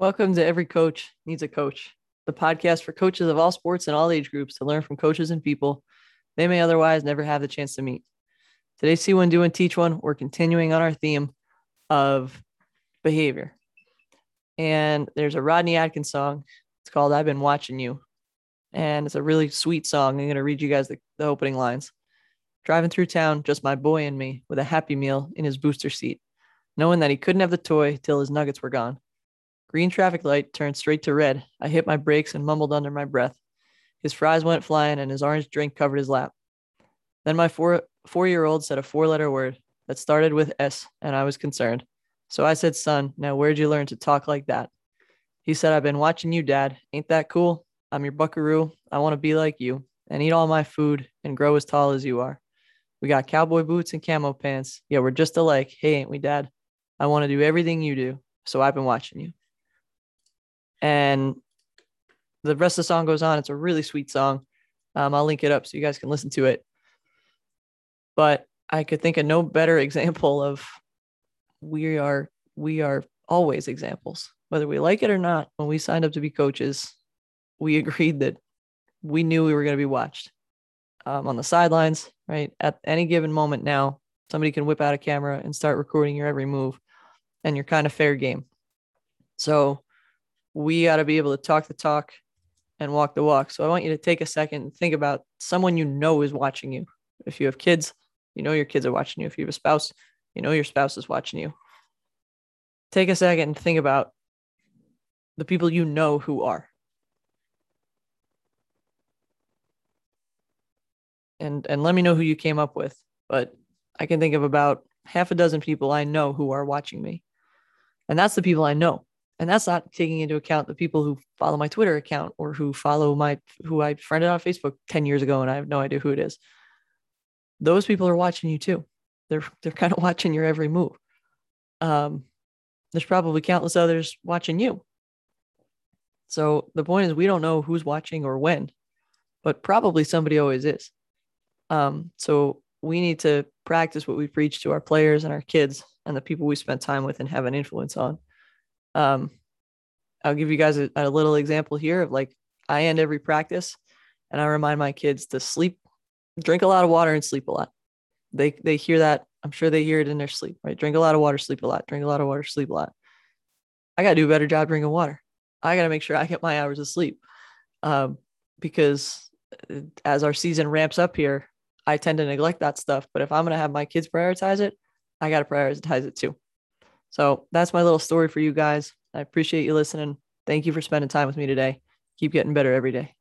Welcome to Every Coach Needs a Coach, the podcast for coaches of all sports and all age groups to learn from coaches and people they may otherwise never have the chance to meet. Today, See One, Do and Teach One, we're continuing on our theme of behavior. And there's a Rodney Atkins song. It's called I've Been Watching You. And it's a really sweet song. I'm going to read you guys the, the opening lines. Driving through town, just my boy and me, with a happy meal in his booster seat, knowing that he couldn't have the toy till his nuggets were gone. Green traffic light turned straight to red. I hit my brakes and mumbled under my breath. His fries went flying and his orange drink covered his lap. Then my four four year old said a four letter word that started with S, and I was concerned. So I said, Son, now where'd you learn to talk like that? He said, I've been watching you, Dad. Ain't that cool? I'm your buckaroo. I want to be like you and eat all my food and grow as tall as you are. We got cowboy boots and camo pants. Yeah, we're just alike. Hey, ain't we, Dad? I want to do everything you do. So I've been watching you. And the rest of the song goes on. It's a really sweet song. Um, I'll link it up so you guys can listen to it. But I could think of no better example of we are we are always examples, whether we like it or not. When we signed up to be coaches, we agreed that we knew we were going to be watched um, on the sidelines. Right at any given moment now, somebody can whip out a camera and start recording your every move, and you're kind of fair game. So we got to be able to talk the talk and walk the walk. So I want you to take a second and think about someone you know is watching you. If you have kids, you know your kids are watching you. If you have a spouse, you know your spouse is watching you. Take a second and think about the people you know who are. And and let me know who you came up with, but I can think of about half a dozen people I know who are watching me. And that's the people I know and that's not taking into account the people who follow my twitter account or who follow my who i friended on facebook 10 years ago and i have no idea who it is. Those people are watching you too. They're they're kind of watching your every move. Um there's probably countless others watching you. So the point is we don't know who's watching or when but probably somebody always is. Um so we need to practice what we preach to our players and our kids and the people we spend time with and have an influence on um, I'll give you guys a, a little example here of like I end every practice and I remind my kids to sleep, drink a lot of water and sleep a lot. They they hear that. I'm sure they hear it in their sleep, right? Drink a lot of water, sleep a lot. Drink a lot of water, sleep a lot. I got to do a better job drinking water. I got to make sure I get my hours of sleep, um, because uh, as our season ramps up here, I tend to neglect that stuff. But if I'm to have my kids prioritize it, I got to prioritize it too. So that's my little story for you guys. I appreciate you listening. Thank you for spending time with me today. Keep getting better every day.